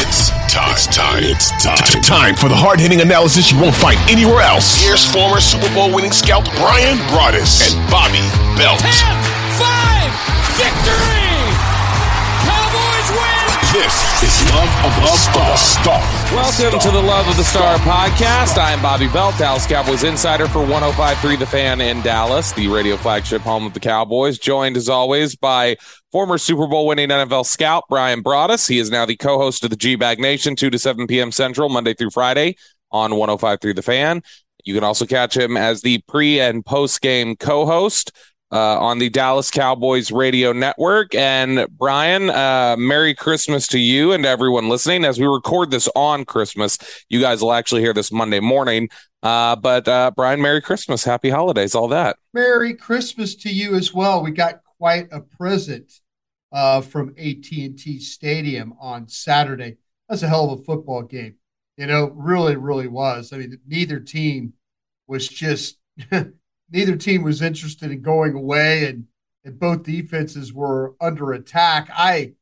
It's time. It's time. It's time. Time for the hard hitting analysis you won't find anywhere else. Here's former Super Bowl winning scout Bryan Broaddus and Bobby Belt. 10, 5, victory! Cowboys win! This is Love of the Star. Star. Welcome to the Love of the Star podcast. I am Bobby Belt, Dallas Cowboys insider for 105.3 The Fan in Dallas, the radio flagship home of the Cowboys. Joined as always by former Super Bowl winning NFL scout Bryan Broaddus. He is now the co-host of the G Bag Nation, 2 to 7 p.m. Central, Monday through Friday on 105.3 The Fan. You can also catch him as the pre and post game co-host uh, on the Dallas Cowboys radio network. And Bryan, uh, Merry Christmas to you and everyone listening. As we record this on Christmas, you guys will actually hear this Monday morning. Uh, but uh, Bryan, Merry Christmas, Happy Holidays, all that. Merry Christmas to you as well. We got quite a present uh, from AT&T Stadium on Saturday. That's a hell of a football game. You know, really, really was. I mean, neither team was just neither team was interested in going away, and, and both defenses were under attack. I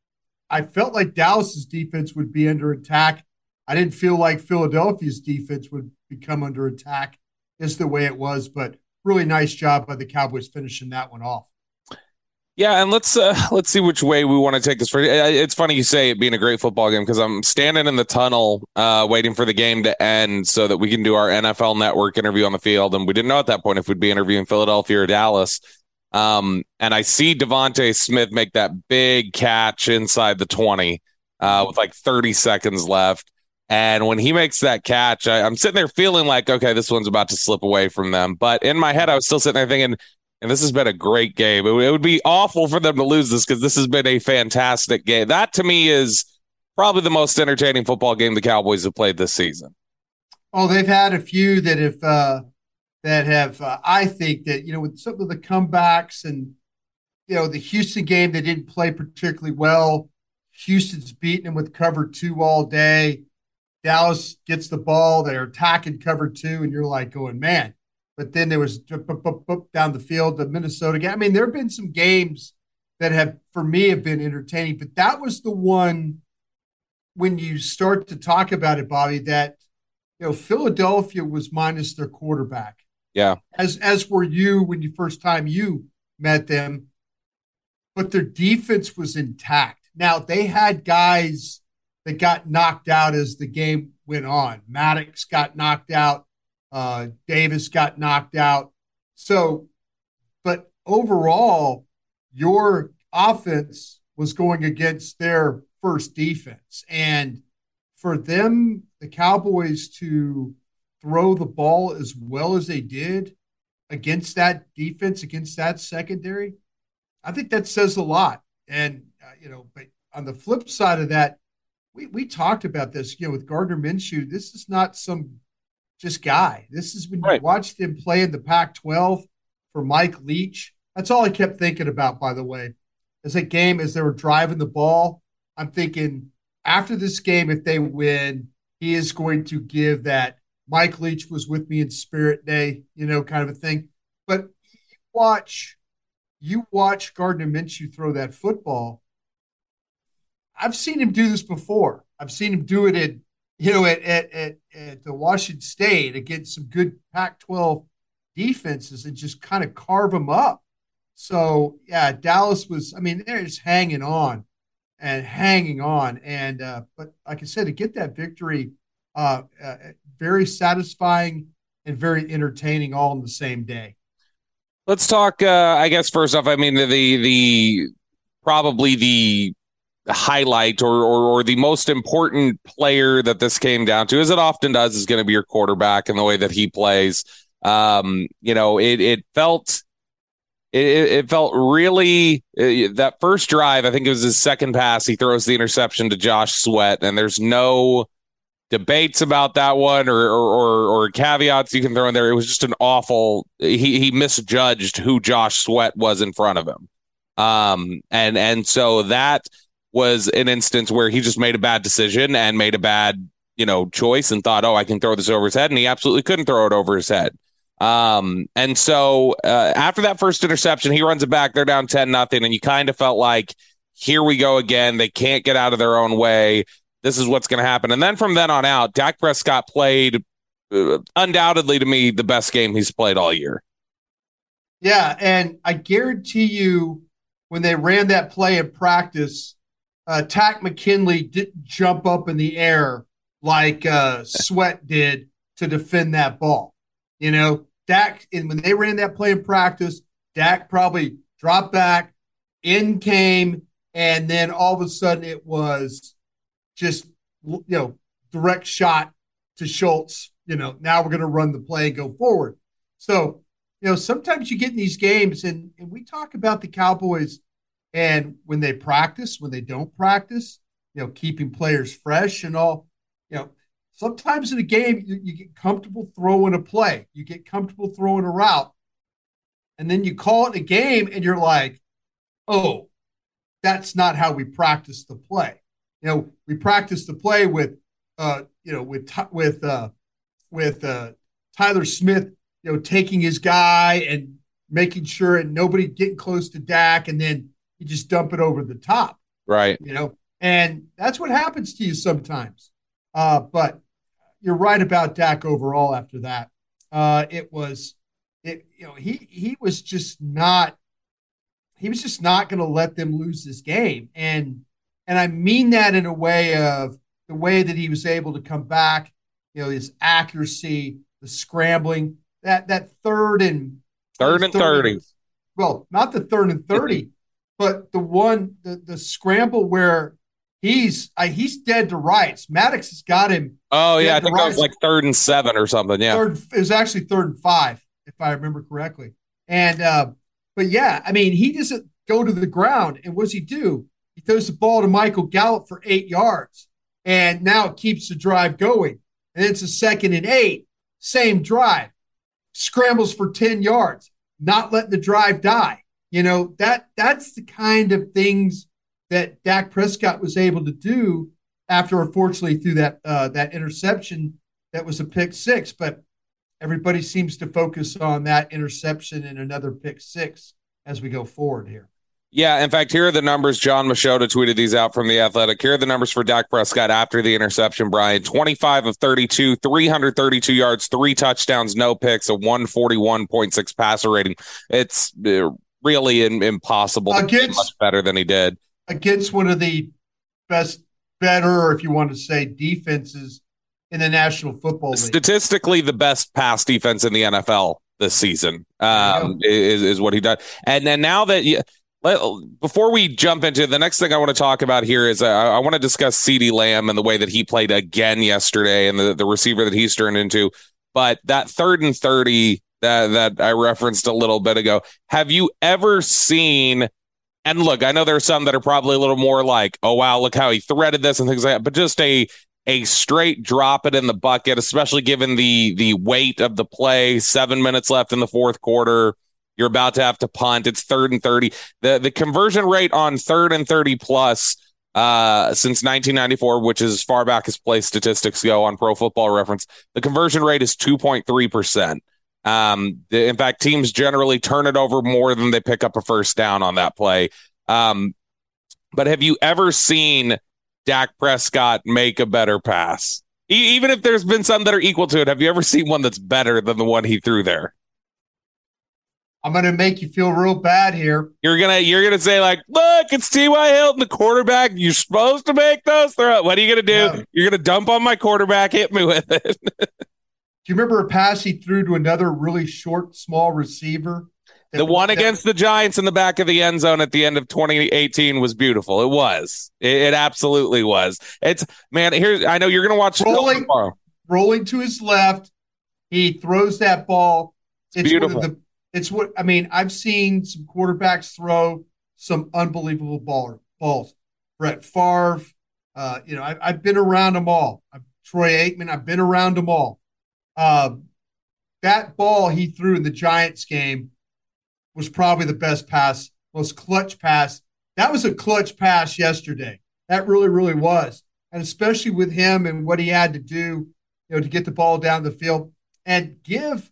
I felt like Dallas's defense would be under attack. I didn't feel like Philadelphia's defense would become under attack. Is the way it was, but really nice job by the Cowboys finishing that one off. Yeah, and let's uh, let's see which way we want to take this. For it's funny you say it being a great football game because I'm standing in the tunnel uh, waiting for the game to end so that we can do our NFL Network interview on the field, and we didn't know at that point if we'd be interviewing Philadelphia or Dallas. Um, and I see DeVonta Smith make that big catch inside the 20 uh, with like 30 seconds left. And when he makes that catch, I, I'm sitting there feeling like, okay, this one's about to slip away from them. But in my head, I was still sitting there thinking, and this has been a great game. It, would be awful for them to lose this because this has been a fantastic game. That to me is probably the most entertaining football game the Cowboys have played this season. Oh, they've had a few that have uh, that have. Uh, I think that you know with some of the comebacks and you know the Houston game, they didn't play particularly well. Houston's beating them with cover two all day. Dallas gets the ball, they're attacking cover two, and you're like going, man. But then there was down the field, the Minnesota game. I mean, there have been some games that have, for me, have been entertaining. But that was the one when you start to talk about it, Bobby, that you know Philadelphia was minus their quarterback. Yeah. As as were you when you first time you met them, but their defense was intact. Now they had guys that got knocked out as the game went on. Maddox got knocked out. Uh, Davis got knocked out. So, but overall, your offense was going against their first defense. And for them, the Cowboys to throw the ball as well as they did against that defense, against that secondary, I think that says a lot. And, uh, you know, but on the flip side of that, we we talked about this, you know, with Gardner Minshew. This is not some just guy. This is when right. you watched him play in the Pac-12 for Mike Leach. That's all I kept thinking about, by the way. As a game, as they were driving the ball, I'm thinking after this game, if they win, he is going to give that Mike Leach was with me in spirit day, you know, kind of a thing. But you watch, you watch Gardner Minshew throw that football. I've seen him do this before. I've seen him do it at, you know, at at at, at the Washington State against some good Pac-12 defenses and just kind of carve them up. So yeah, Dallas was. I mean, they're just hanging on and hanging on. And uh, but like I said, to get that victory, uh, uh, very satisfying and very entertaining all in the same day. Let's talk. Uh, I guess first off, I mean the the probably the highlight or, or, or the most important player that this came down to, as it often does, is going to be your quarterback and the way that he plays. Um, you know, it it felt it, it felt really uh, that first drive. I think it was his second pass. He throws the interception to Josh Sweat, and there's no debates about that one or, or or, caveats you can throw in there. It was just an awful. He he misjudged who Josh Sweat was in front of him, um, and and so that was an instance where he just made a bad decision and made a bad you know choice and thought, oh, I can throw this over his head, and he absolutely couldn't throw it over his head. Um, and so uh, after that first interception, he runs it back. They're down 10 nothing. And you kind of felt like, here we go again. They can't get out of their own way. This is what's going to happen. And then from then on out, Dak Prescott played uh, undoubtedly to me the best game he's played all year. Yeah. And I guarantee you, when they ran that play in practice, uh, Takk McKinley didn't jump up in the air like uh, Sweat did to defend that ball. You know, Dak, and when they ran that play in practice, Dak probably dropped back, in came, and then all of a sudden it was just, you know, direct shot to Schultz. You know, now we're going to run the play and go forward. So, you know, sometimes you get in these games, and, and we talk about the Cowboys and when they practice, when they don't practice, you know, keeping players fresh and all. You know, sometimes in a game you, you, get comfortable throwing a play, you get comfortable throwing a route, and then you call it a game, and you're like, oh, that's not how we practice the play. You know, we practice the play with, uh, you know, with with uh, with uh, Tyler Smith, you know, taking his guy and making sure and nobody getting close to Dak, and then you just dump it over the top. Right. You know, and that's what happens to you sometimes. Uh, but you're right about Dak overall after that. Uh, it was, it you know, he he was just not, he was just not going to let them lose this game, and and I mean that in a way of the way that he was able to come back, you know, his accuracy, the scrambling, that that third and third and thirty. well, not the third and thirty, but the one the the scramble where he's uh, he's dead to rights. Maddox has got him. Oh yeah, I think that was like third and seven or something. Yeah, third it was actually third and five if I remember correctly. And uh, but yeah, I mean he doesn't go to the ground, and what does he do? He throws the ball to Michael Gallup for eight yards, and now it keeps the drive going. And it's a second and eight, same drive, scrambles for ten yards, not letting the drive die. You know that that's the kind of things that Dak Prescott was able to do after, unfortunately, through that uh, that interception that was a pick six. But everybody seems to focus on that interception and another pick six as we go forward here. Yeah, in fact, here are the numbers. Jon Machota tweeted these out from the Athletic. Here are the numbers for Dak Prescott after the interception. Bryan, twenty-five of thirty-two, three hundred thirty-two yards, three touchdowns, no picks, a one forty-one point six passer rating. It's really impossible against, much better than he did against one of the best, better, if you want to say defenses in the National Football League. Statistically, the best pass defense in the NFL this season um, is is what he does. And then now that you. Before we jump into the next thing I want to talk about here is uh, I want to discuss CeeDee Lamb and the way that he played again yesterday and the, the receiver that he's turned into. But that third and 30 that, that I referenced a little bit ago, have you ever seen and look, I know there are some that are probably a little more like, oh wow, look how he threaded this and things like that, but just a a straight drop it in the bucket, especially given the the weight of the play. Seven minutes left in the fourth quarter. You're about to have to punt. It's third and 30. The the conversion rate on third and 30 plus uh, since 1994, which is as far back as play statistics go on Pro Football Reference, the conversion rate is 2.3%. Um, the, in fact, teams generally turn it over more than they pick up a first down on that play. Um, but have you ever seen Dak Prescott make a better pass? E- even if there's been some that are equal to it, have you ever seen one that's better than the one he threw there? I'm gonna make you feel real bad here. You're gonna you're gonna say like, look, it's T.Y. Hilton, the quarterback. You're supposed to make those throws. What are you gonna do? Yeah. You're gonna dump on my quarterback. Hit me with it. do you remember a pass he threw to another really short, small receiver? The one against the Giants in the back of the end zone at the end of 2018 was beautiful. It was. It, it absolutely was. It's man. Here, I know you're gonna watch rolling, rolling to his left. He throws that ball. It's, it's beautiful. The, it's what I mean. I've seen some quarterbacks throw some unbelievable baller, balls. Brett Favre, uh, you know, I, have been around them all. I've, Troy Aikman, I've been around them all. Uh, that ball he threw in the Giants game was probably the best pass, most clutch pass. That was a clutch pass yesterday. That really, really was. And especially with him and what he had to do, you know, to get the ball down the field and give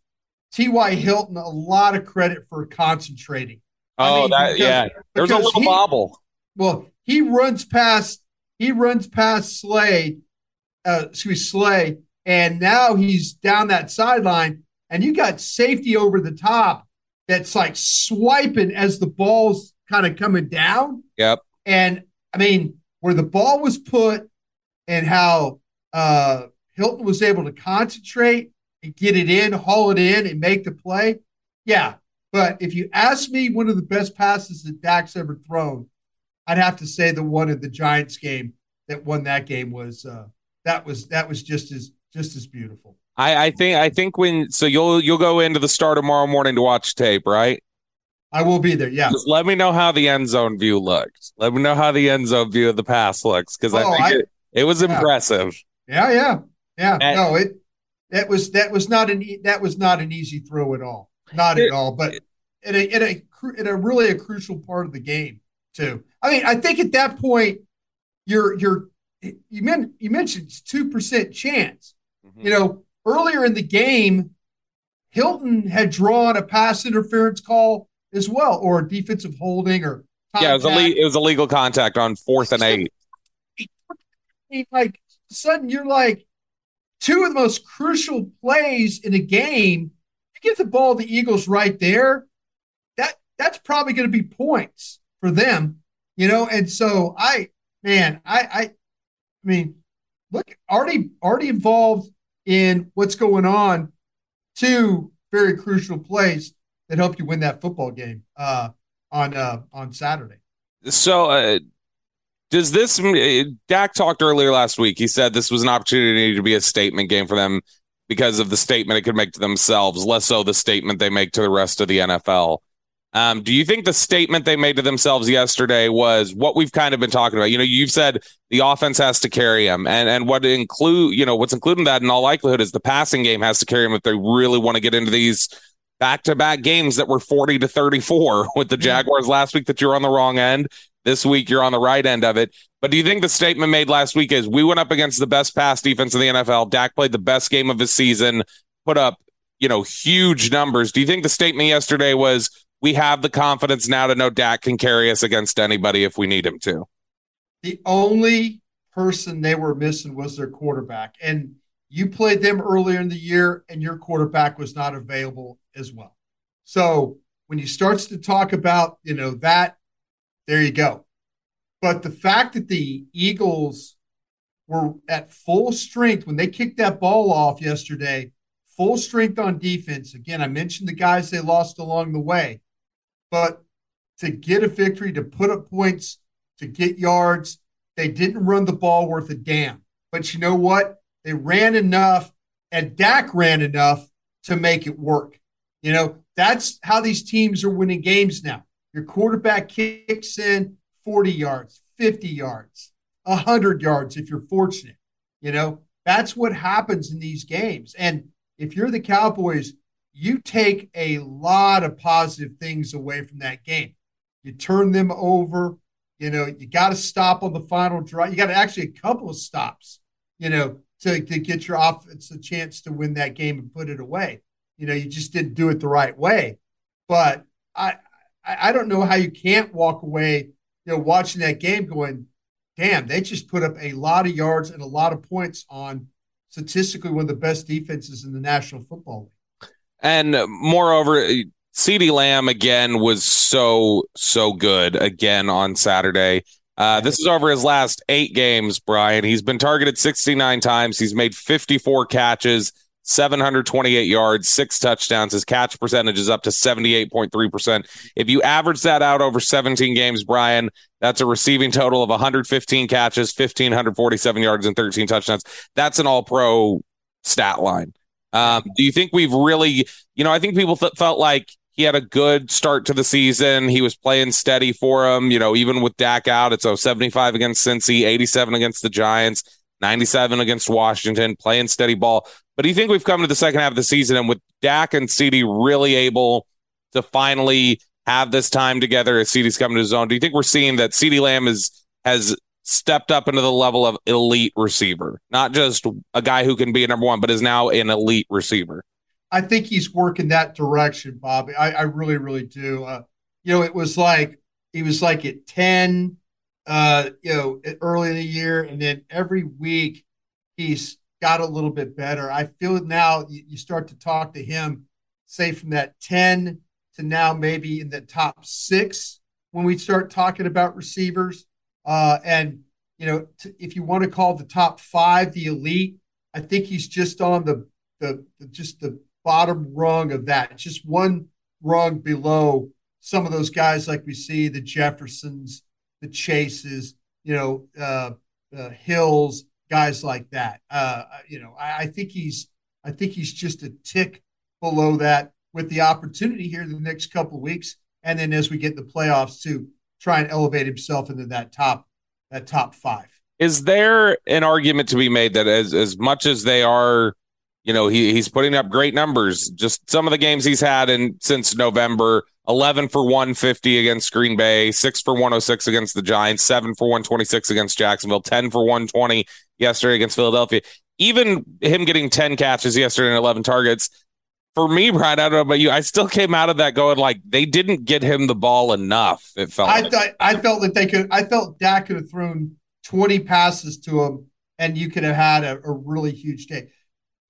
T.Y. Hilton a lot of credit for concentrating. Oh, I mean, that because, yeah. There's a little he, bobble. Well, he runs past he runs past Slay, uh, excuse me, Slay, and now he's down that sideline, and you got safety over the top that's like swiping as the ball's kind of coming down. Yep. And I mean, where the ball was put and how uh, Hilton was able to concentrate and get it in, haul it in, and make the play. Yeah. But if you ask me one of the best passes that Dak's ever thrown, I'd have to say the one in the Giants game that won that game was uh, that was that was just as just as beautiful. I, I think I think when so you'll you'll go into the star tomorrow morning to watch tape, right? I will be there. Yeah. Just let me know how the end zone view looks. Let me know how the end zone view of the pass looks because oh, I think I, it, it was yeah. impressive. Yeah, yeah, yeah. No, it that was that was not an that was not an easy throw at all, not at all. But in a in a in a really a crucial part of the game too. I mean, I think at that point you're you're you meant you mentioned two percent chance. Mm-hmm. You know, earlier in the game, Hilton had drawn a pass interference call as well, or a defensive holding, or yeah, it was a le- it was a legal contact on fourth and eight. Like sudden, you're like, two of the most crucial plays in a game, you give the ball to the Eagles right there, that that's probably going to be points for them, you know. And so I, man, I, I, I mean, look, already already involved in what's going on. Two very crucial plays that help you win that football game uh, on uh, on Saturday. So, uh, does this uh, Dak talked earlier last week? He said this was an opportunity to be a statement game for them because of the statement it could make to themselves, less so the statement they make to the rest of the NFL. Um, do you think the statement they made to themselves yesterday was what we've kind of been talking about? You know, you've said the offense has to carry them, and and what include you know what's including that in all likelihood is the passing game has to carry them if they really want to get into these back to back games that were forty to thirty four with the Jaguars last week that you're on the wrong end, this week, you're on the right end of it. But do you think the statement made last week is we went up against the best pass defense in the NFL? Dak played the best game of his season, put up, you know, huge numbers. Do you think the statement yesterday was we have the confidence now to know Dak can carry us against anybody if we need him to? The only person they were missing was their quarterback. And you played them earlier in the year, and your quarterback was not available as well. So when he starts to talk about, you know, that there you go. But the fact that the Eagles were at full strength when they kicked that ball off yesterday, full strength on defense. Again, I mentioned the guys they lost along the way, but to get a victory, to put up points, to get yards, they didn't run the ball worth a damn. But you know what? They ran enough, and Dak ran enough to make it work. You know, that's how these teams are winning games now. Your quarterback kicks in 40 yards, 50 yards, 100 yards if you're fortunate. You know, that's what happens in these games. And if you're the Cowboys, you take a lot of positive things away from that game. You turn them over. You know, you got to stop on the final drive. You got to actually a couple of stops, you know, to, to get your offense a chance to win that game and put it away. You know, you just didn't do it the right way. But I, I don't know how you can't walk away, you know, watching that game going, damn, they just put up a lot of yards and a lot of points on statistically one of the best defenses in the National Football League. And moreover, CeeDee Lamb again was so, so good again on Saturday. Uh, this is over his last eight games, Bryan. He's been targeted 69 times. He's made 54 catches. 728 yards, six touchdowns. His catch percentage is up to 78.3%. If you average that out over 17 games, Bryan, that's a receiving total of 115 catches, 1,547 yards, and 13 touchdowns. That's an all pro stat line. Um, do you think we've really, you know, I think people th- felt like he had a good start to the season. He was playing steady for him, you know, even with Dak out. It's 75 against Cincy, 87 against the Giants. 97 against Washington, playing steady ball. But do you think we've come to the second half of the season and with Dak and CeeDee really able to finally have this time together as CeeDee's coming to his own? Do you think we're seeing that CeeDee Lamb is has stepped up into the level of elite receiver, not just a guy who can be a number one, but is now an elite receiver? I think he's working that direction, Bobby. I, I really, really do. Uh, you know, it was like he was like at 10, uh, you know, early in the year, and then every week he's got a little bit better. I feel now you, you start to talk to him, say from that 10 to now maybe in the top six when we start talking about receivers. Uh, and, you know, t- if you want to call the top five the elite, I think he's just on the, the, the just the bottom rung of that, just one rung below some of those guys like we see the Jeffersons, the Chases, you know, uh, uh, Hills, guys like that. Uh, you know, I, I, think he's I think he's just a tick below that with the opportunity here the next couple of weeks, and then as we get the playoffs to try and elevate himself into that top that top five. Is there an argument to be made that as as much as they are, you know, he he's putting up great numbers. Just some of the games he's had in since November 11 for 150 against Green Bay, 6 for 106 against the Giants, 7 for 126 against Jacksonville, 10 for 120 yesterday against Philadelphia. Even him getting 10 catches yesterday and 11 targets, for me, Bryan, I don't know about you, I still came out of that going like they didn't get him the ball enough. It felt I thought I felt that they could I felt Dak could have thrown 20 passes to him and you could have had a, a really huge day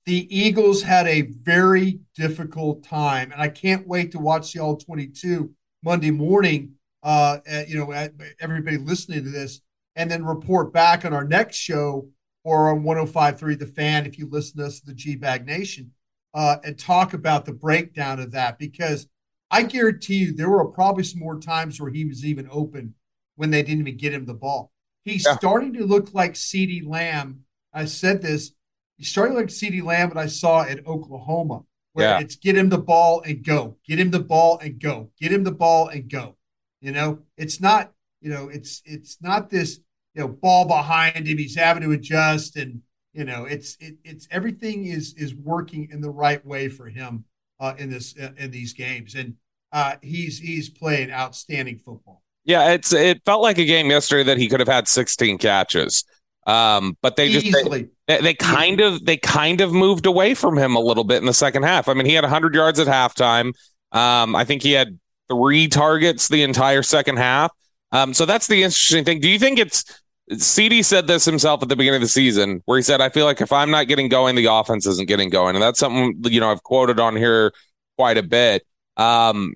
the Eagles had a very difficult time, and I can't wait to watch the All 22 Monday morning. Uh, at, you know, at, everybody listening to this, and then report back on our next show or on 105.3 The Fan if you listen to us, the G Bag Nation, uh, and talk about the breakdown of that because I guarantee you there were probably some more times where he was even open when they didn't even get him the ball. He's yeah. starting to look like CeeDee Lamb. I said this He's starting to look like CeeDee Lamb that I saw at Oklahoma, where yeah. it's get him the ball and go, get him the ball and go, get him the ball and go. You know, it's not, you know, it's it's not this, you know, ball behind him. He's having to adjust, and you know, it's it, it's everything is is working in the right way for him uh, in this uh, in these games, and uh, he's he's playing outstanding football. Yeah, it's it felt like a game yesterday that he could have had 16 catches. Um, but they just they, they, they, kind of they kind of moved away from him a little bit in the second half. I mean, he had 100 yards at halftime. Um, I think he had three targets the entire second half. Um, so that's the interesting thing. Do you think it's CeeDee said this himself at the beginning of the season, where he said, "I feel like if I'm not getting going, the offense isn't getting going," and that's something you know I've quoted on here quite a bit. Um,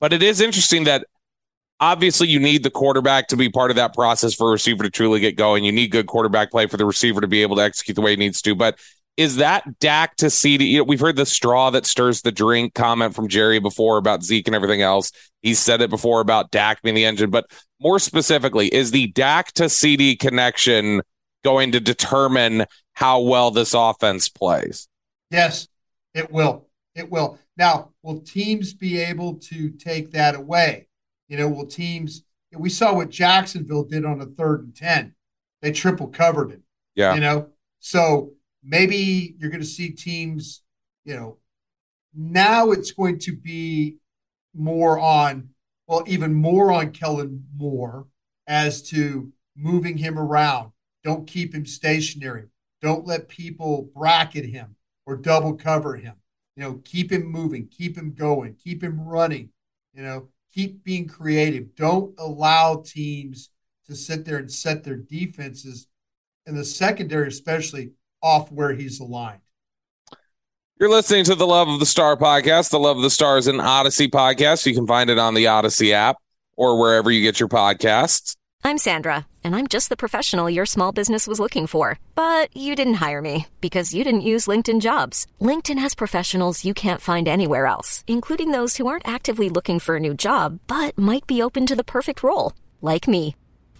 but it is interesting that obviously you need the quarterback to be part of that process for a receiver to truly get going. You need good quarterback play for the receiver to be able to execute the way he needs to. But is that Dak to CeeDee? You know, we've heard the straw that stirs the drink comment from Jerry before about Zeke and everything else. He said it before about Dak being the engine, but more specifically, is the Dak to CeeDee connection going to determine how well this offense plays? Yes, it will. It will. Now, will teams be able to take that away? You know, will teams? We saw what Jacksonville did on a third and ten; they triple covered it. Yeah, you know, so maybe you're going to see teams. You know, now it's going to be more on, well, even more on Kellen Moore as to moving him around. Don't keep him stationary. Don't let people bracket him or double cover him. You know, keep him moving, keep him going, keep him running. You know, keep being creative. Don't allow teams to sit there and set their defenses in the secondary, especially off where he's aligned. You're listening to the Love of the Star podcast. The Love of the Stars an Audacy podcast. You can find it on the Audacy app or wherever you get your podcasts. I'm Sandra, and I'm just the professional your small business was looking for. But you didn't hire me because you didn't use LinkedIn jobs. LinkedIn has professionals you can't find anywhere else, including those who aren't actively looking for a new job but might be open to the perfect role, like me.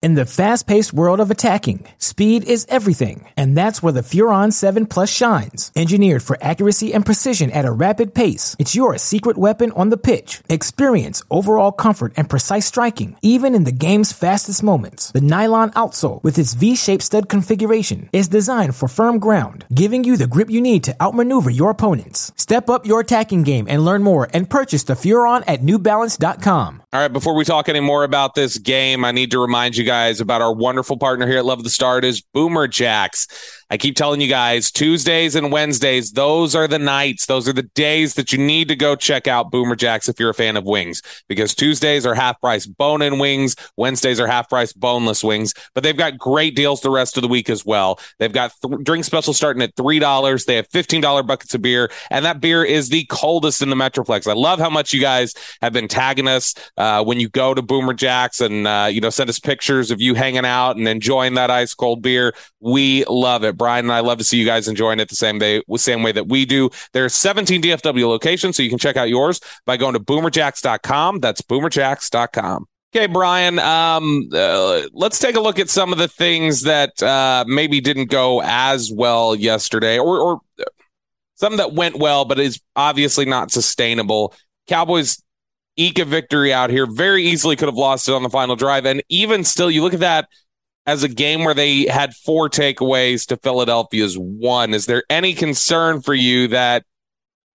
In the fast-paced world of attacking, speed is everything, and that's where the Furon 7 Plus shines. Engineered for accuracy and precision at a rapid pace, it's your secret weapon on the pitch. Experience overall comfort and precise striking, even in the game's fastest moments. The nylon outsole, with its V-shaped stud configuration, is designed for firm ground, giving you the grip you need to outmaneuver your opponents. Step up your attacking game and learn more and purchase the Furon at NewBalance.com. All right, before we talk any more about this game, I need to remind you guys about our wonderful partner here at Love the Start is Boomer Jacks. I keep telling you guys, Tuesdays and Wednesdays, those are the nights, those are the days that you need to go check out Boomer Jacks if you're a fan of wings, because Tuesdays are half price bone in wings, Wednesdays are half price boneless wings, but they've got great deals the rest of the week as well. They've got th- drink specials starting at $3. They have $15 buckets of beer, and that beer is the coldest in the Metroplex. I love how much you guys have been tagging us uh, when you go to Boomer Jacks and, uh, you know, send us pictures of you hanging out and enjoying that ice cold beer. We love it. Bryan and I love to see you guys enjoying it the same day, same way that we do. There's 17 DFW locations, so you can check out yours by going to boomerjacks.com. That's boomerjacks.com. Okay, Bryan, um, uh, let's take a look at some of the things that uh, maybe didn't go as well yesterday, or, or some that went well, but is obviously not sustainable. Cowboys eke a victory out here. Very easily could have lost it on the final drive. And even still, you look at that as a game where they had four takeaways to Philadelphia's one. Is there any concern for you that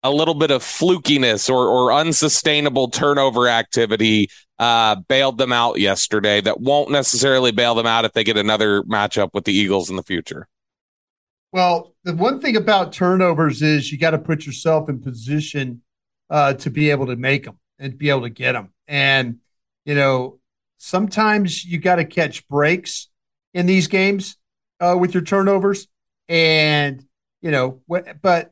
a little bit of flukiness or, or unsustainable turnover activity uh, bailed them out yesterday that won't necessarily bail them out if they get another matchup with the Eagles in the future? Well, the one thing about turnovers is you got to put yourself in position uh, to be able to make them and be able to get them. And, you know, sometimes you got to catch breaks in these games uh, with your turnovers. And, you know, but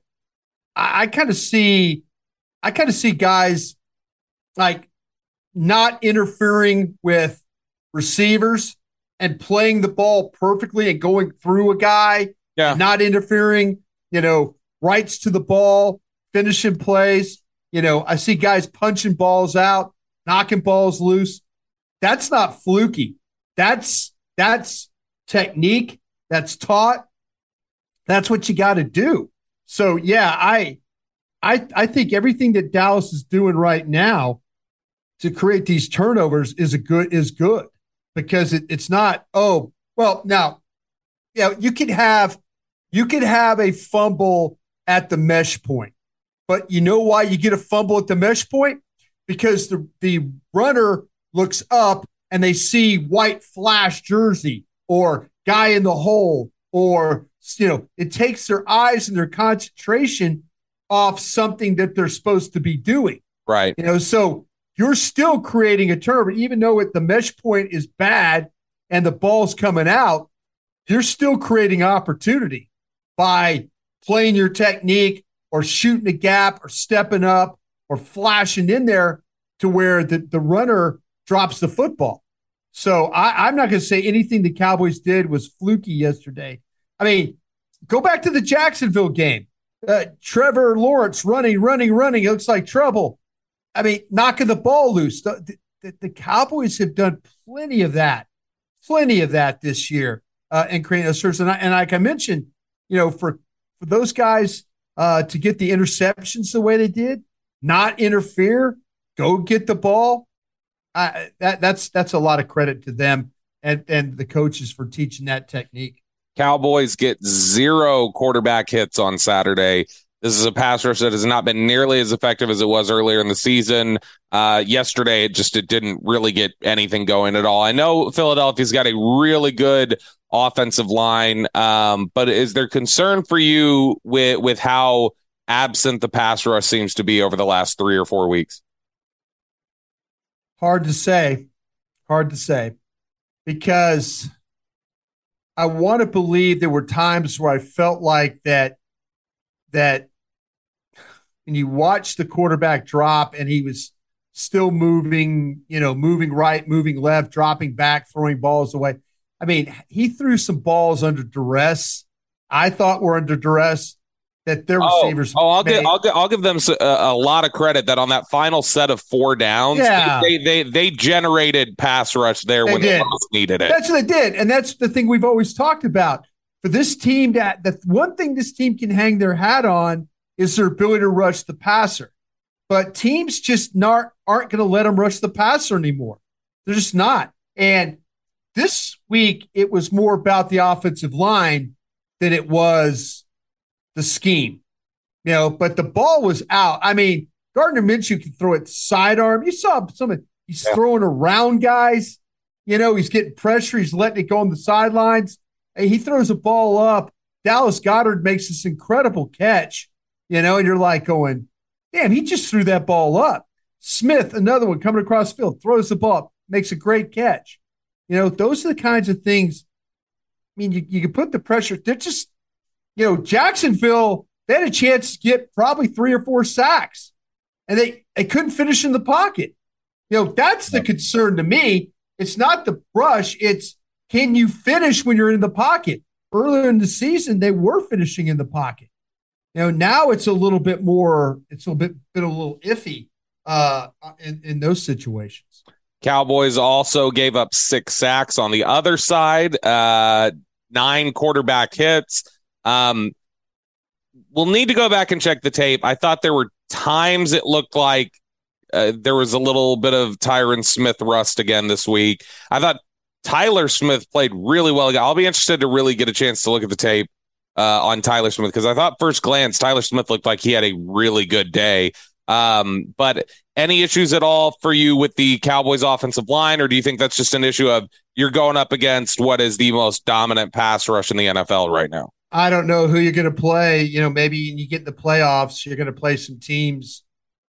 I, I kind of see, I kind of see guys like not interfering with receivers and playing the ball perfectly and going through a guy, yeah. not interfering, you know, rights to the ball, finishing plays. You know, I see guys punching balls out, knocking balls loose. That's not fluky. That's that's technique that's taught. That's what you got to do. So yeah, I I I think everything that Dallas is doing right now to create these turnovers is a good is good because it, it's not oh well now yeah you could have you could have a fumble at the mesh point but you know why you get a fumble at the mesh point because the the runner looks up and they see white flash jersey or guy in the hole or you know it takes their eyes and their concentration off something that they're supposed to be doing. Right. You know so you're still creating a turnover even though it, the mesh point is bad and the ball's coming out you're still creating opportunity by playing your technique or shooting a gap or stepping up or flashing in there to where the, the runner drops the football so I, I'm not going to say anything the Cowboys did was fluky yesterday. I mean, go back to the Jacksonville game. Uh, Trevor Lawrence running, running, running. It looks like trouble. I mean, knocking the ball loose. the, the Cowboys have done plenty of that, plenty of that this year uh, in creating a turnovers. And, I, and like I mentioned, you know, for for those guys uh, to get the interceptions the way they did, not interfere, go get the ball. Uh, that that's that's a lot of credit to them and and the coaches for teaching that technique. Cowboys get zero quarterback hits on Saturday. This is a pass rush that has not been nearly as effective as it was earlier in the season. Uh, yesterday, it just it didn't really get anything going at all. I know Philadelphia's got a really good offensive line, um, but is there concern for you with with how absent the pass rush seems to be over the last three or four weeks? Hard to say. Hard to say because I want to believe there were times where I felt like that that and you watch the quarterback drop and he was still moving, you know, moving right, moving left, dropping back, throwing balls away. I mean, he threw some balls under duress. I thought were under duress that their oh, receivers. Oh, I'll give, I'll give I'll give them a, uh, a, lot of credit that on that final set of four downs, yeah. they, they, they they generated pass rush there they when did. they most needed it. That's what they did, and that's the thing we've always talked about for this team. That the one thing this team can hang their hat on is their ability to rush the passer. But teams just not aren't going to let them rush the passer anymore. They're just not. And this week, it was more about the offensive line than it was the scheme. You know, but the ball was out. I mean, Gardner Minshew can throw it sidearm. You saw some of he's yeah. throwing around guys. You know, he's getting pressure. He's letting it go on the sidelines. And he throws a ball up. Dallas Goedert makes this incredible catch you know, and you're like going, damn, he just threw that ball up. Smith, another one coming across field, throws the ball, makes a great catch. You know, those are the kinds of things. I mean, you, you can put the pressure. They're just, you know, Jacksonville, they had a chance to get probably three or four sacks, and they, they couldn't finish in the pocket. You know, that's the concern to me. It's not the brush, it's can you finish when you're in the pocket? Earlier in the season, they were finishing in the pocket. You know, now it's a little bit more, it's a bit, bit a little iffy uh, in, in those situations. Cowboys also gave up six sacks on the other side, uh, nine quarterback hits. Um, we'll need to go back and check the tape. I thought there were times it looked like uh, there was a little bit of Tyron Smith rust again this week. I thought Tyler Smith played really well. I'll be interested to really get a chance to look at the tape uh, on Tyler Smith because I thought first glance Tyler Smith looked like he had a really good day. Um, but any issues at all for you with the Cowboys offensive line, or do you think that's just an issue of you're going up against what is the most dominant pass rush in the NFL right now? I don't know who you're going to play. You know, maybe you get in the playoffs, you're going to play some teams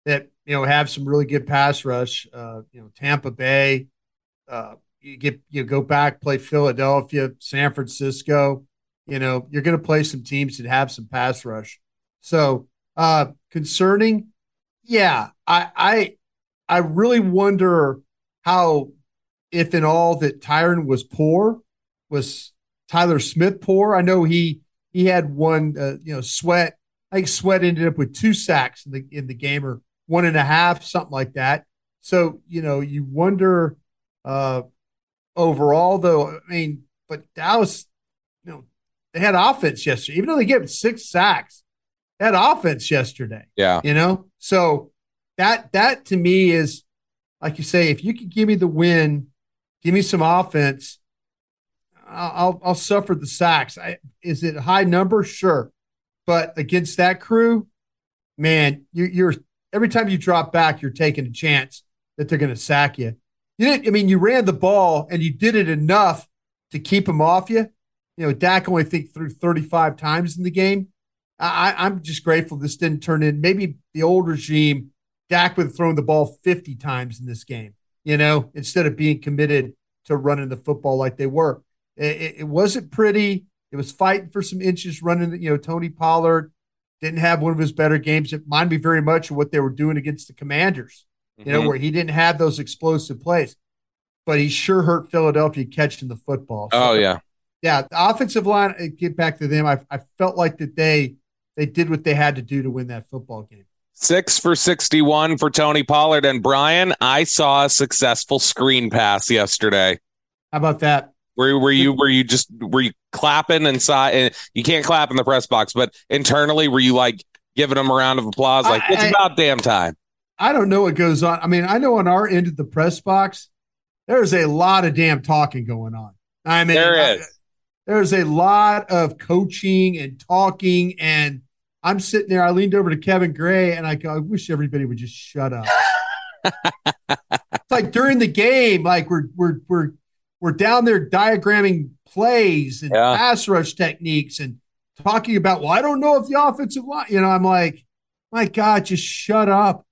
that you know have some really good pass rush. Uh, you know, Tampa Bay. Uh, you get you go back play Philadelphia, San Francisco. You know, you're going to play some teams that have some pass rush. So, uh, concerning, yeah, I, I, I really wonder how, if in all that Tyron was poor, was Tyler Smith poor? I know he he had one, uh, you know, Sweat. I think Sweat ended up with two sacks in the in the game, or one and a half, something like that. So you know, you wonder uh, overall, though. I mean, but Dallas, you know, they had offense yesterday, even though they gave six sacks. They had offense yesterday. Yeah, you know. So that that to me is like you say, if you could give me the win, give me some offense, I'll I'll suffer the sacks. I, is it a high number? Sure, but against that crew, man, you, you're every time you drop back, you're taking a chance that they're going to sack you. You didn't. I mean, you ran the ball and you did it enough to keep them off you. You know, Dak only think threw 35 times in the game. I, I'm just grateful this didn't turn in. Maybe the old regime, Dak would have thrown the ball 50 times in this game, you know, instead of being committed to running the football like they were. It, it wasn't pretty. It was fighting for some inches running, you know, Tony Pollard didn't have one of his better games. It reminded me very much of what they were doing against the Commanders, you mm-hmm. know, where he didn't have those explosive plays, but he sure hurt Philadelphia catching the football. So, oh, yeah yeah, the offensive line. Get back to them. I, I felt like that they they did what they had to do to win that football game. Six for 61 for Tony Pollard. And Bryan, I saw a successful screen pass yesterday. How about that? Were, were you were you just were you clapping inside? And you can't clap in the press box, but internally, were you like giving them a round of applause? Like I- it's I- about damn time. I don't know what goes on. I mean, I know on our end of the press box, there's a lot of damn talking going on. I mean, There I- is. there's a lot of coaching and talking, and I'm sitting there. I leaned over to Kevin Gray, and I go, I wish everybody would just shut up. it's like during the game, like we're we're we're we're down there diagramming plays and Yeah. pass rush techniques and talking about. Well, I don't know if the offensive line. You know, I'm like, my God, just shut up.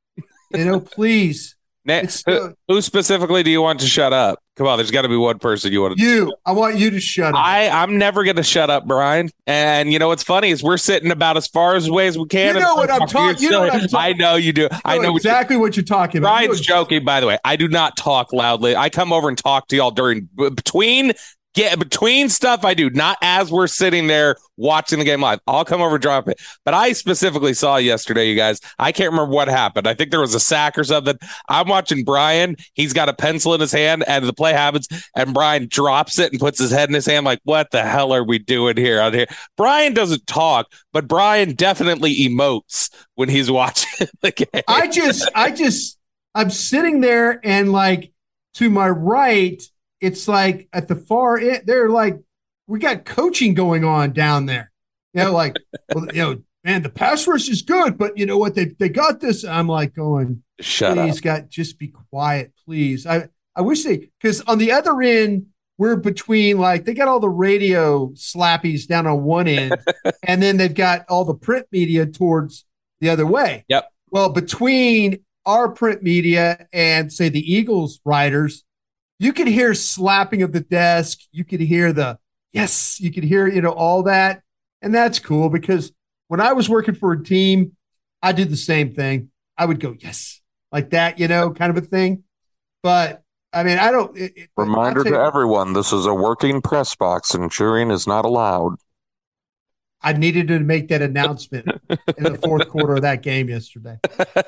You know, please. It's who, who specifically do you want to shut up? Come on, there's got to be one person you want to. You, I want you to shut up. I I'm never gonna shut up, Bryan. And you know what's funny is we're sitting about as far as away as we can. You know what I'm talking- you know what I'm talking- I know you do. I know what you- exactly what you're talking about. Bryan's You joking, by the way. I do not talk loudly. I come over and talk to y'all during between get between stuff I do, not as we're sitting there watching the game live. I'll come over drop it. But I specifically saw yesterday, you guys. I can't remember what happened. I think there was a sack or something. I'm watching Bryan. He's got a pencil in his hand, and the play happens, and Bryan drops it and puts his head in his hand, like, "What the hell are we doing here out here?" Bryan doesn't talk, but Bryan definitely emotes when he's watching the game. I just, I just, I'm sitting there and like to my right, it's like at the far end, they're like, we got coaching going on down there. You know, like, well, you know, man, the pass rush is good, but you know what? They they got this. I'm like going, Shut up. please, God, just be quiet, please. I I wish they because on the other end, we're between like they got all the radio slappies down on one end, and then they've got all the print media towards the other way. Yep. Well, between our print media and say the Eagles writers, you could hear slapping of the desk. You could hear the yes, you could hear, you know, all that. And that's cool because when I was working for a team, I did the same thing. I would go, yes, like that, you know, kind of a thing. But I mean, I don't. It, it- Reminder I'll to everyone this is a working press box and cheering is not allowed. I needed to make that announcement in the fourth quarter of that game yesterday.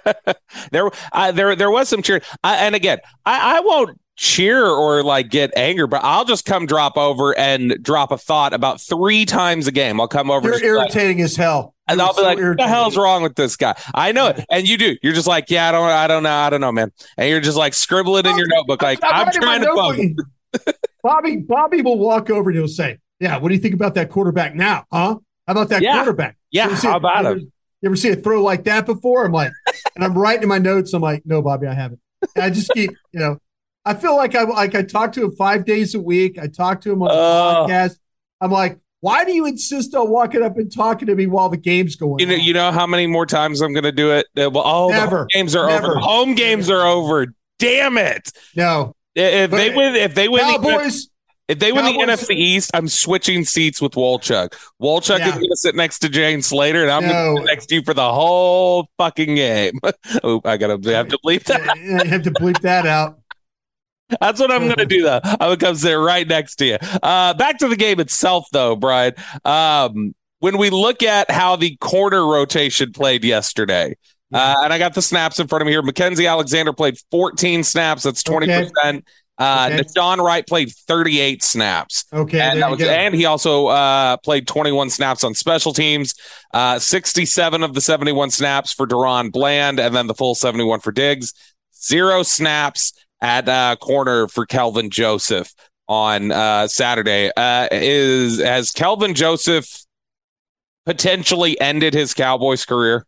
there, I, there, there was some cheer. I, and again, I, I won't cheer or like get angry, but I'll just come drop over and drop a thought about three times a game. I'll come over You're be like- irritating as hell. and You're I'll be so like, "What the hell's wrong with this guy?" I know it, and you do. You're just like, "Yeah, I don't, I don't know, I don't know, man." And you're just like scribbling in your notebook, like, "I'm my trying to focus." Bobby, Bobby will walk over and he'll say, "Yeah, what do you think about that quarterback now? Huh? How about that Yeah. quarterback? Yeah, You ever see how a- about him? You ever see a throw like that before?" I'm like, and I'm writing in my notes. I'm like, "No, Bobby, I haven't." And I just keep, you know, I feel like I like I talk to him five days a week. I talk to him on the Oh. podcast. I'm like, why do you insist on walking up and talking to me while the game's going? You know, on? you know how many more times I'm going to do it? Uh, Well, oh, the home games are Never. over. Home games are over. Damn it! no, If But- they win, if they win, the, if they win the NFC East, I'm switching seats with Wolchuk. Wolchuk Yeah. is going to sit next to Jane Slater, and I'm going to sit next to you for the whole fucking game. oh, I gotta have to bleep that. I have to bleep that out. That's what I'm going to do, though. I'm going to come sit right next to you. Uh, back to the game itself, though, Bryan. Um, when we look at how the corner rotation played yesterday, uh, and I got the snaps in front of me here. Mackensie Alexander played 14 snaps. That's 20%. Uh, Okay. Nahshon Wright played 38 snaps. Okay, and, that was, and he also uh, played 21 snaps on special teams, uh, 67 of the 71 snaps for DaRon Bland, and then the full 71 for Diggs. Zero snaps at uh, corner for Kelvin Joseph on uh, Saturday. Uh, is has Kelvin Joseph potentially ended his Cowboys career?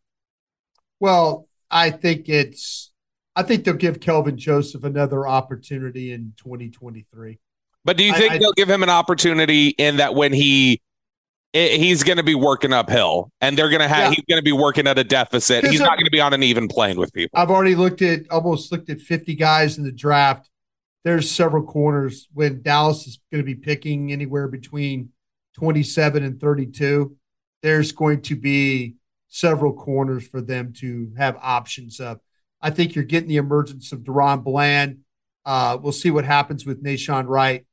Well, I think it's. I think they'll give Kelvin Joseph another opportunity in 2023. But do you I- think I- they'll give him an opportunity in that when he i- he's going to be working uphill and they're going to have Yeah. he's going to be working at a deficit. He's not going to be on an even plane with people. I've already looked at almost looked at 50 guys in the draft. There's several corners when Dallas is going to be picking anywhere between 27 and 32. There's going to be several corners for them to have options of. I think you're getting the emergence of DaRon Bland. Uh, we'll see what happens with Nahshon Wright.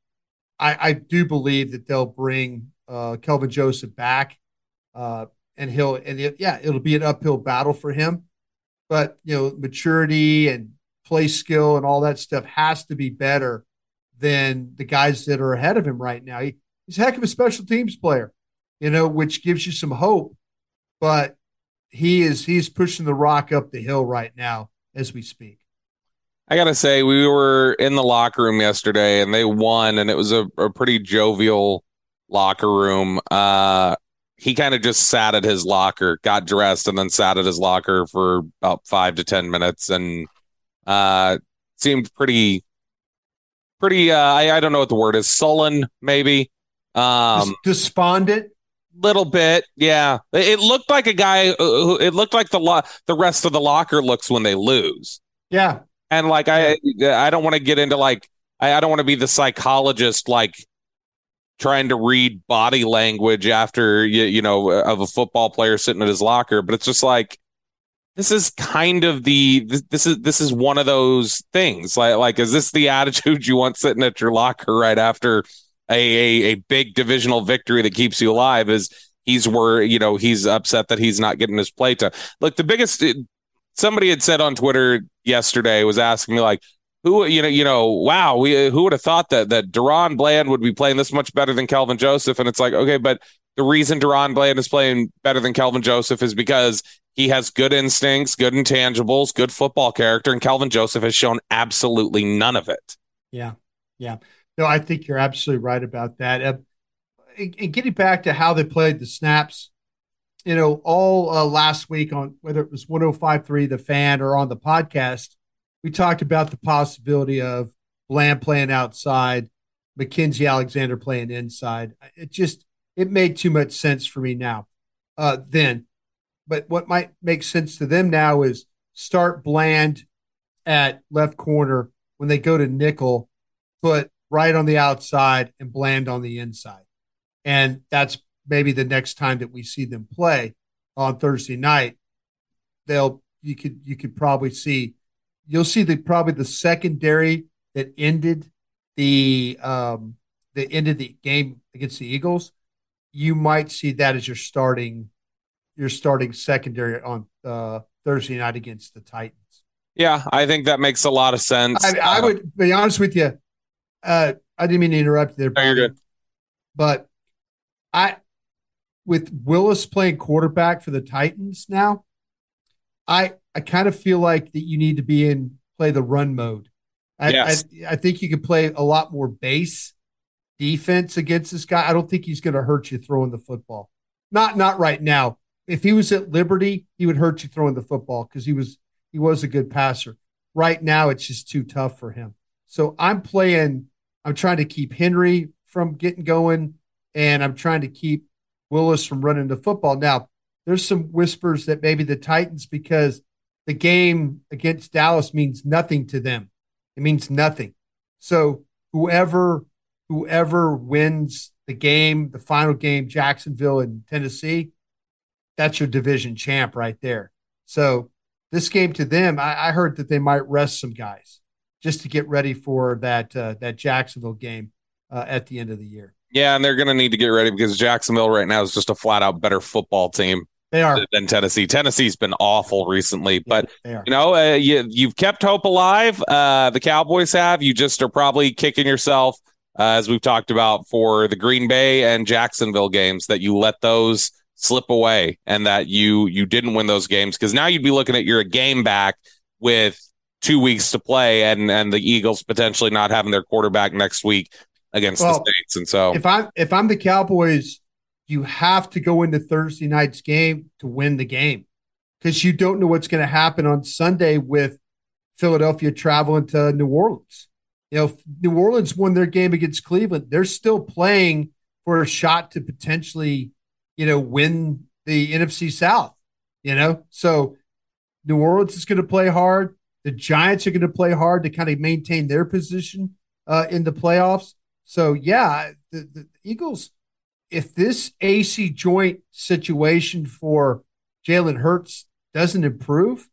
I, I do believe that they'll bring uh, Kelvin Joseph back, uh, and he'll and it, yeah, it'll be an uphill battle for him. but you know, maturity and play skill and all that stuff has to be better than the guys that are ahead of him right now. He, he's a heck of a special teams player, you know, which gives you some hope. But he is he's pushing the rock up the hill right now as we speak. I gotta say, we were in the locker room yesterday, and they won, and it was a, a pretty jovial locker room. Uh, he kind of just sat at his locker, got dressed, and then sat at his locker for about five to ten minutes, and uh, seemed pretty, pretty. Uh, I, I don't know what the word is, sullen, maybe. Um, despondent little bit yeah it looked like a guy who it looked like the lo- the rest of the locker looks when they lose yeah and like i i don't want to get into like i, I don't want to be the psychologist like trying to read body language after you, you know uh, of a football player sitting at his locker but it's just like this is kind of the this, this is this is one of those things like like is this the attitude you want sitting at your locker right after a, a, a big divisional victory that keeps you alive is he's where you know he's upset that he's not getting his play time. Look, the biggest somebody had said on Twitter yesterday was asking me like, who you know you know wow we who would have thought that that DaRon Bland would be playing this much better than Kelvin Joseph and it's like okay but the reason DaRon Bland is playing better than Kelvin Joseph is because he has good instincts, good intangibles, good football character, and Kelvin Joseph has shown absolutely none of it. Yeah, yeah. No, I think you're absolutely right about that. Uh, and getting back to how they played the snaps, you know, all uh, last week on whether it was 105.3 The Fan or on the podcast, we talked about the possibility of Bland playing outside, Mackensie Alexander playing inside. It just it made too much sense for me now. Uh, then, but what might make sense to them now is start Bland at left corner when they go to nickel, put Wright on the outside and Bland on the inside. And that's maybe the next time that we see them play on Thursday night. They'll you could you could probably see you'll see the probably the secondary that ended the um the end of the game against the Eagles. You might see that as your starting your starting secondary on uh, Thursday night against the Titans. Yeah, I think that makes a lot of sense. I, I would be honest with you. Uh, I didn't mean to interrupt there. No, you're good. But I, with Willis playing quarterback for the Titans now, I I kind of feel like that you need to be in play the run mode. I, yes. I, I think you could play a lot more base defense against this guy. I don't think he's going to hurt you throwing the football. Not not right now. If he was at Liberty, he would hurt you throwing the football because he was he was a good passer. Right now, it's just too tough for him. So I'm playing I'm trying to keep Henry from getting going, and I'm trying to keep Willis from running the football. Now, there's some whispers that maybe the Titans, because the game against Dallas means nothing to them. It means nothing. So whoever whoever wins the game, the final game, Jacksonville and Tennessee, that's your division champ right there. So this game to them, I, I heard that they might rest some guys just to get ready for that uh, that Jacksonville game uh, at the end of the year. Yeah, and they're going to need to get ready because Jacksonville right now is just a flat out better football team. They are than Tennessee. Tennessee's been awful recently, yeah, but you know, uh, you you've kept hope alive. Uh, the Cowboys have. You just are probably kicking yourself, uh, as we've talked about for the Green Bay and Jacksonville games, that you let those slip away and that you you didn't win those games because now you'd be looking at you're a game back with two weeks to play and and the Eagles potentially not having their quarterback next week against well, the Saints. And so if I'm if I'm the Cowboys, you have to go into Thursday night's game to win the game because you don't know what's going to happen on Sunday with Philadelphia traveling to New Orleans. You know, New Orleans won their game against Cleveland. They're still playing for a shot to potentially, you know, win the NFC South. You know, so New Orleans is going to play hard. The Giants are going to play hard to kind of maintain their position uh, in the playoffs. So, yeah, the, the Eagles, if this AC joint situation for Jalen Hurts doesn't improve,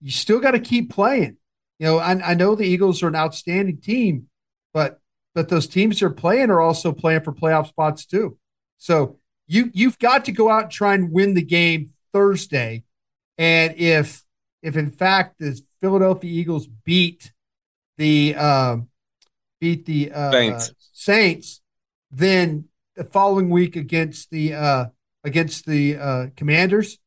you still got to keep playing. You know, I, I know the Eagles are an outstanding team, but but those teams they're playing are also playing for playoff spots too. So you you've got to go out and try and win the game Thursday. And if if in fact the Philadelphia Eagles beat the uh, beat the uh, Saints. Saints, then the following week against the uh, against the uh, Commanders,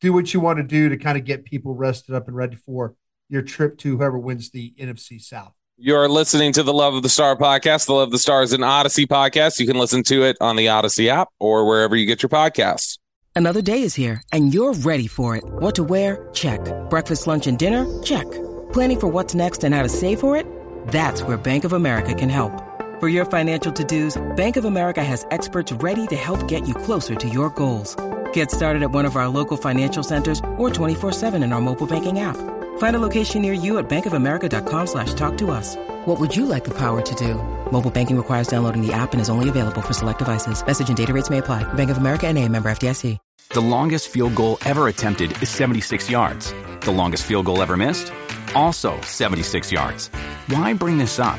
do what you want to do to kind of get people rested up and ready for your trip to whoever wins the NFC South. You're listening to the Love of the Star podcast. The Love of the Star is an Audacy podcast. You can listen to it on the Audacy app or wherever you get your podcasts. Another day is here, and you're ready for it. What to wear? Check. Breakfast, lunch, and dinner? Check. Planning for what's next and how to save for it? That's where Bank of America can help. For your financial to-dos, Bank of America has experts ready to help get you closer to your goals. Get started at one of our local financial centers or 24-7 in our mobile banking app. Find a location near you at bankofamerica.com slash talk to us. What would you like the power to do? Mobile banking requires downloading the app and is only available for select devices. Message and data rates may apply. Bank of America and a member FDIC. The longest field goal ever attempted is 76 yards. The longest field goal ever missed? Also 76 yards. Why bring this up?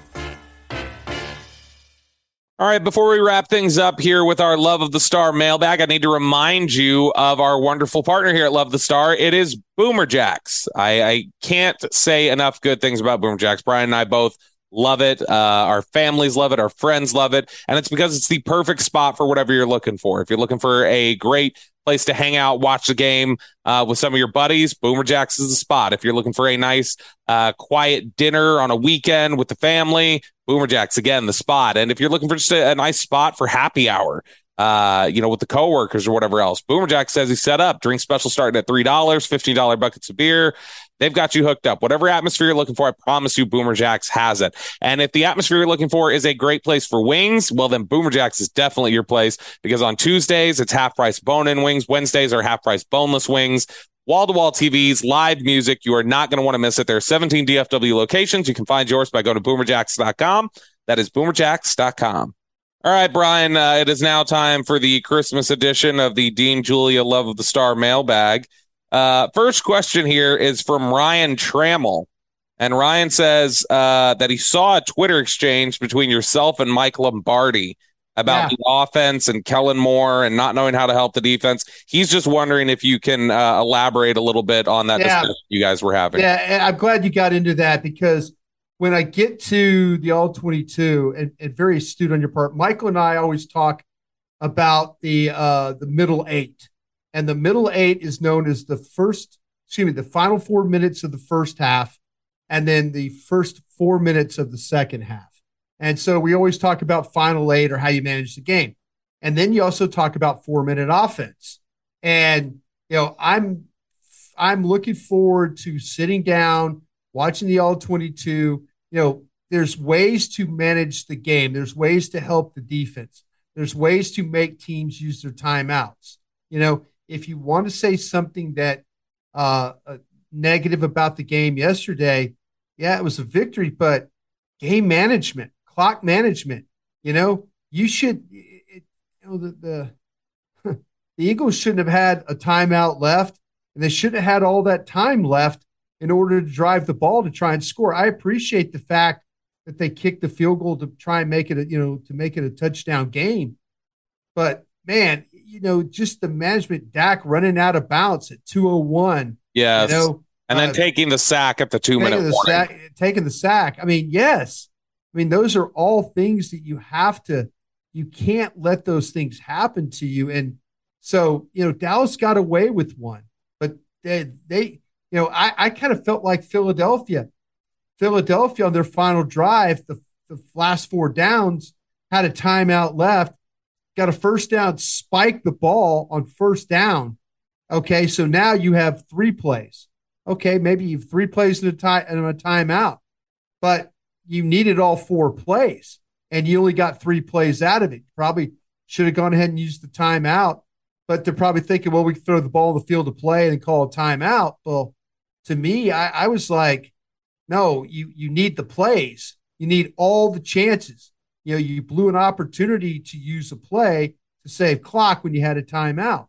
All right, before we wrap things up here with our Love of the Star mailbag, I need to remind you of our wonderful partner here at Love the Star. It is Boomer Jacks. I, I can't say enough good things about Boomer Jacks. Bryan and I both love it. Uh, our families love it. Our friends love it. And it's because it's the perfect spot for whatever you're looking for. If you're looking for a great place to hang out, watch the game uh, with some of your buddies, Boomer Jacks is the spot. If you're looking for a nice, uh, quiet dinner on a weekend with the family, Boomer Jacks again the spot. And if you're looking for just a, a nice spot for happy hour, uh, you know, with the coworkers or whatever else, Boomer Jack says he set up. Drink special starting at three dollars, fifteen dollar buckets of beer. They've got you hooked up. Whatever atmosphere you're looking for, I promise you, Boomer Jacks has it. And if the atmosphere you're looking for is a great place for wings, well, then Boomer Jacks is definitely your place because on Tuesdays, it's half price bone in wings. Wednesdays are half price boneless wings. Wall to wall TVs, live music. You are not going to want to miss it. There are 17 DFW locations. You can find yours by going to boomerjacks.com. That is boomerjacks.com. All right, Bryan, uh, it is now time for the Christmas edition of the Dean Julia Love of the Star mailbag. Uh, first question here is from Ryan Trammell. And Ryan says uh, that he saw a Twitter exchange between yourself and Mike Lombardi about Yeah. the offense and Kellen Moore and not knowing how to help the defense. He's just wondering if you can uh, elaborate a little bit on that Yeah. discussion you guys were having. Yeah, and I'm glad you got into that because when I get to the all 22, and, and very astute on your part, Michael and I always talk about the uh, the middle eight, and the middle eight is known as the first, excuse me, the final four minutes of the first half, and then the first four minutes of the second half. And so we always talk about final eight or how you manage the game, and then you also talk about four minute offense. And you know, I'm I'm looking forward to sitting down, watching the all 22. You know, there's ways to manage the game. There's ways to help the defense. There's ways to make teams use their timeouts. You know, if you want to say something that uh, uh, negative about the game yesterday, yeah, it was a victory, but game management, clock management. You know, you should. It, you know, the the the Eagles shouldn't have had a timeout left, and they shouldn't have had all that time left in order to drive the ball to try and score. I appreciate the fact that they kicked the field goal to try and make it a, you know, to make it a touchdown game. But man, you know, just the management Dak running out of bounds at 201. Yes. You know, and then uh, taking the sack at the two minute taking the sack, taking the sack. I mean, yes. I mean, those are all things that you have to, you can't let those things happen to you. And so, you know, Dallas got away with one, but they, they, you know, I, I kind of felt like Philadelphia. Philadelphia on their final drive, the, the last four downs, had a timeout left, got a first down, spike the ball on first down. Okay, so now you have three plays. Okay, maybe you have three plays in a time and a timeout, but you needed all four plays, and you only got three plays out of it. Probably should have gone ahead and used the timeout, but they're probably thinking, well, we throw the ball in the field to play and call a timeout. Well, to me, I, I was like, no, you you need the plays. You need all the chances. You know, you blew an opportunity to use a play to save clock when you had a timeout.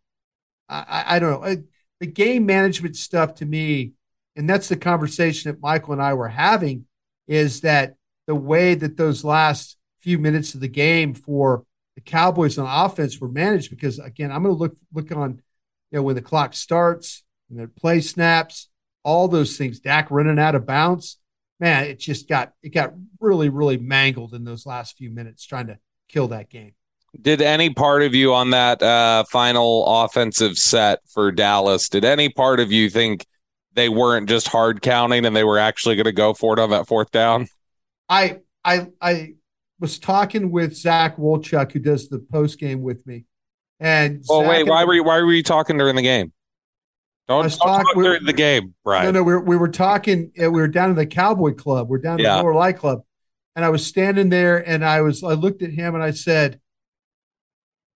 I, I, I don't know. I, the game management stuff to me, and that's the conversation that Michael and I were having, is that the way that those last few minutes of the game for the Cowboys on offense were managed. Because again, I'm going to look look on, you know, when the clock starts and the play snaps, all those things. Dak running out of bounds, man, it just got it got really really mangled in those last few minutes trying to kill that game. Did any part of you on that uh, final offensive set for Dallas? Did any part of you think they weren't just hard counting and they were actually going to go for it on that fourth down? I I I was talking with Zach Wolchuk, who does the post game with me, and oh Zach wait, why were you, why were you talking during the game? Don't, don't talk- talk during the game, Bryan. No, no, we were, we were talking. uh, We were down in the Cowboy Club. We're down in Yeah. the Lower Light Club, and I was standing there, and I was I looked at him and I said,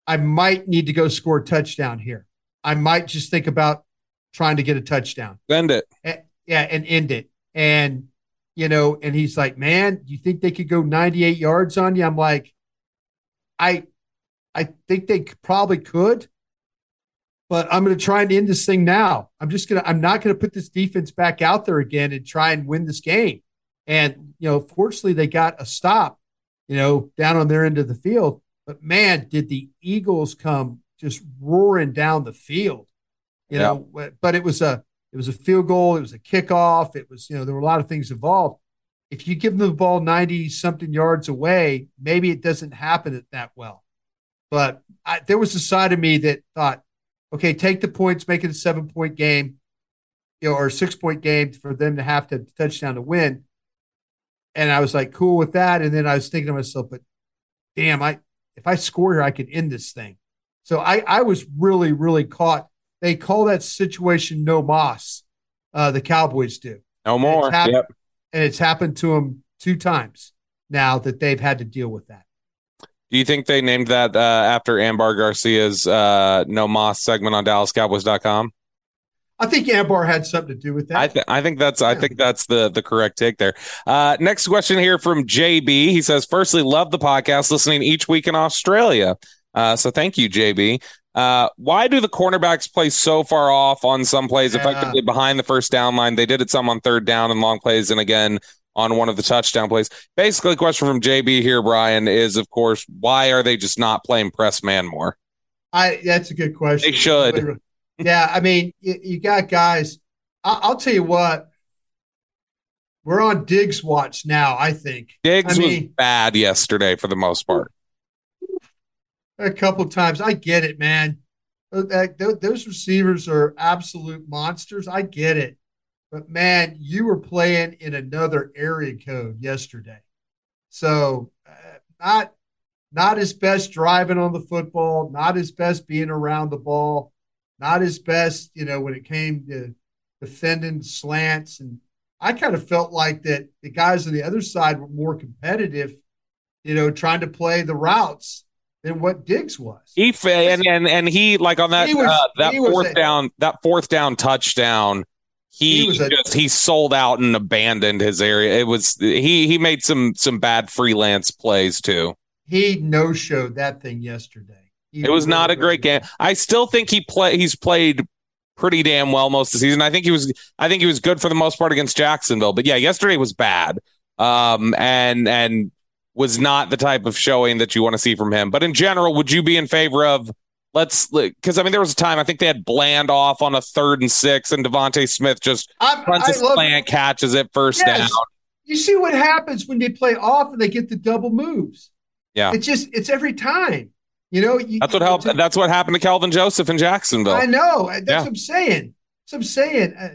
I might need to go score a touchdown here. I might just think about trying to get a touchdown. Send it. Eh, yeah, and end it. And you know, and he's like, "Man, do you think they could go 98 yards on you?" I'm like, "I, I think they probably could, but I'm going to try and end this thing now. I'm just gonna, I'm not going to put this defense back out there again and try and win this game." And you know, fortunately, they got a stop, you know, down on their end of the field. But man, did the Eagles come just roaring down the field? You Yeah. know, but it was a it was a field goal. It was a kickoff. It was, you know, there were a lot of things involved. If you give them the ball 90 something yards away, maybe it doesn't happen it that well. But I, there was a side of me that thought, okay, take the points, make it a seven point game, you know, or a six point game for them to have to touchdown to win. And I was like, cool with that. And then I was thinking to myself, but damn, I if I score here, I could end this thing. So I, I was really, really caught. They call that situation no moss. Uh, the Cowboys do. No more. It's hap- Yep. And it's happened to them two times now that they've had to deal with that. Do you think they named that uh, after Ambar Garcia's uh, No Moss segment on DallasCowboys.com? I think Ambar had something to do with that. I, th- I think that's I think that's the the correct take there. Uh, next question here from JB. He says, "Firstly, love the podcast, listening each week in Australia. Uh, so thank you, JB. Uh, why do the cornerbacks play so far off on some plays, Yeah. effectively behind the first down line? They did it some on third down and long plays, and again on one of the touchdown plays. Basically, the question from JB here, Bryan, is of course, why are they just not playing press man more? I that's a good question. They should. Yeah, I mean, you, you got guys. I, I'll tell you what. We're on Diggs watch now. I think Diggs I was bad yesterday for the most part. a couple times. I get it, man. Th- that- th- Those receivers are absolute monsters. I get it, but man, you were playing in another area code yesterday, so uh, not not his best driving on the football, not his best being around the ball, not his best, you know, when it came to defending slants. And I kind of felt like that the guys on the other side were more competitive, you know, trying to play the routes than what Diggs was. He and and and he like on that was- uh, that fourth a- down that fourth down touchdown. He, He was a- just he sold out and abandoned his area. It was he he made some some bad freelance plays too. He no showed that thing yesterday. He It was not a great game. I still think he play he's played pretty damn well most of the season. I think he was I think he was good for the most part against Jacksonville. But yeah, yesterday was bad. Um and and was not the type of showing that you want to see from him. But in general, would you be in favor of let's because I mean there was a time I think they had Bland off on a third and six and DeVonta Smith just I, I love slant catches it first Yes. down. You see what happens when they play off and they get the double moves. Yeah. It's just it's every time. You know, you, That's what helped. That's what happened to Kelvin Joseph in Jacksonville. I know. That's Yeah. what I'm saying. That's what I'm saying. Uh,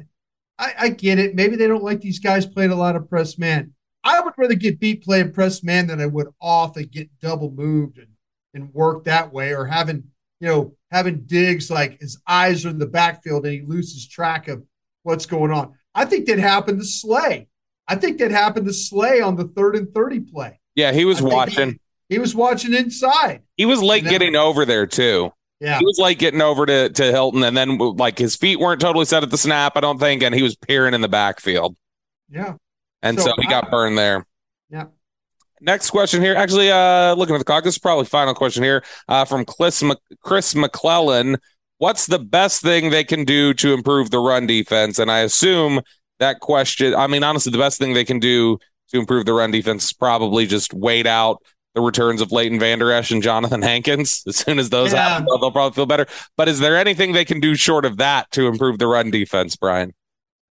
I, I get it. Maybe they don't like these guys playing a lot of press man. I would rather get beat playing press man than I would off and get double moved and, and work that way or having, you know, having Diggs like his eyes are in the backfield and he loses track of what's going on. I think that happened to Slay. I think that happened to Slay on the third and 30 play. Yeah, he was watching. He was watching inside. He was late know? getting over there too. Yeah. He was late getting over to, to Hilton, and then like his feet weren't totally set at the snap, I don't think, and he was peering in the backfield, Yeah. and so, So he got I- burned there. Yeah. Next question here. Actually, uh, looking at the clock, this is probably final question here uh, from Chris, Mc- Chris McClellan. What's the best thing they can do to improve the run defense? And I assume that question, I mean, honestly, the best thing they can do to improve the run defense is probably just wait out the returns of Leighton Vander Esch and Jonathan Hankins. As soon as those Yeah. happen, they'll, they'll probably feel better. But is there anything they can do short of that to improve the run defense, Bryan?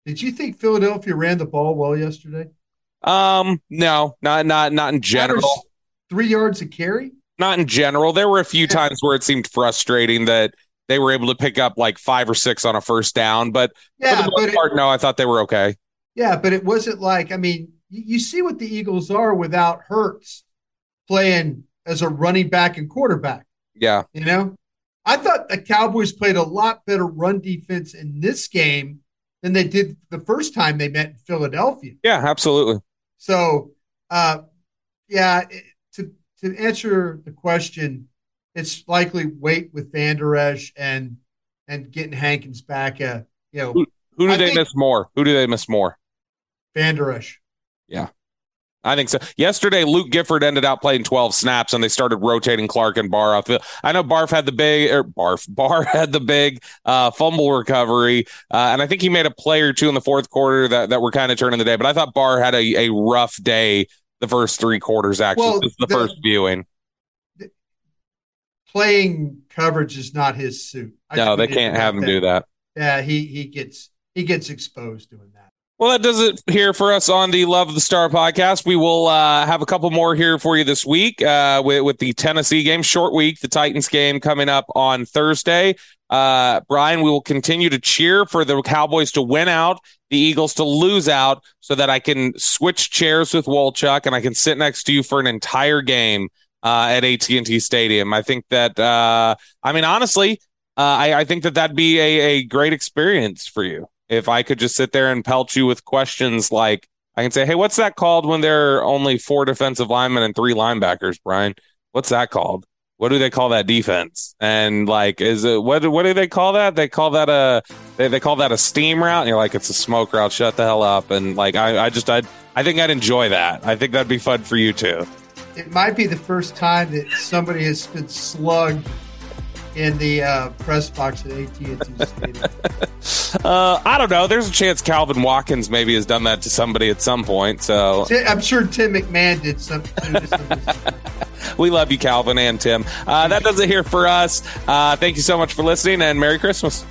Did you think Philadelphia ran the ball well yesterday? Um, no, not not not in general. Three yards a carry? Not in general. There were a few times where it seemed frustrating that they were able to pick up like five or six on a first down, but Yeah, for the but most it- no, I thought they were okay. Yeah, but it wasn't like I mean, you, you see what the Eagles are without Hurts playing as a running back and quarterback. Yeah, You know, I thought the Cowboys played a lot better run defense in this game than they did the first time they met in Philadelphia. yeah, absolutely. So, uh, yeah, it- to to answer the question, it's likely wait with Vander Esch and and getting Hankins back. Uh, you know, Who, who do I they miss more? Who do they miss more? Vander Esch. Yeah. I think so. Yesterday, Luke Gifford ended out playing 12 snaps and they started rotating Clark and Barr off. I know Barf had the big, or Barf, Barr had the big uh, fumble recovery. Uh, and I think he made a play or two in the fourth quarter that, that were kind of turning the day. But I thought Barr had a, a rough day the first three quarters, actually. Well, the, the- first viewing. Playing coverage is not his suit. I No, they can't have him do that. Yeah, he he gets he gets exposed doing that. Well, that does it here for us on the Love of the Star podcast. We will uh, have a couple more here for you this week uh, with, with the Tennessee game, short week, the Titans game coming up on Thursday. Uh, Bryan, we will continue to cheer for the Cowboys to win out, the Eagles to lose out, so that I can switch chairs with Wolchuk and I can sit next to you for an entire game uh, at AT&T Stadium. I think that, uh, I mean, honestly, uh, I, I think that that'd be a, a great experience for you if I could just sit there and pelt you with questions like I can say, "Hey, what's that called when there are only four defensive linemen and three linebackers?" Bryan, what's that called? What do they call that defense? And like, is it what? What do they call that? They call that a they, they call that a steam route. And you're like, it's a smoke route. Shut the hell up. And like, I I just I I think I'd enjoy that. I think that'd be fun for you too. It might be the first time that somebody has been slugged in the uh, press box at AT&T Stadium. Uh, I don't know. There's a chance Calvin Watkins maybe has done that to somebody at some point. So I'm sure Tim McMahon did something. too, just in this- We love you, Calvin and Tim. Uh, that does it here for us. Uh, thank you so much for listening and Merry Christmas.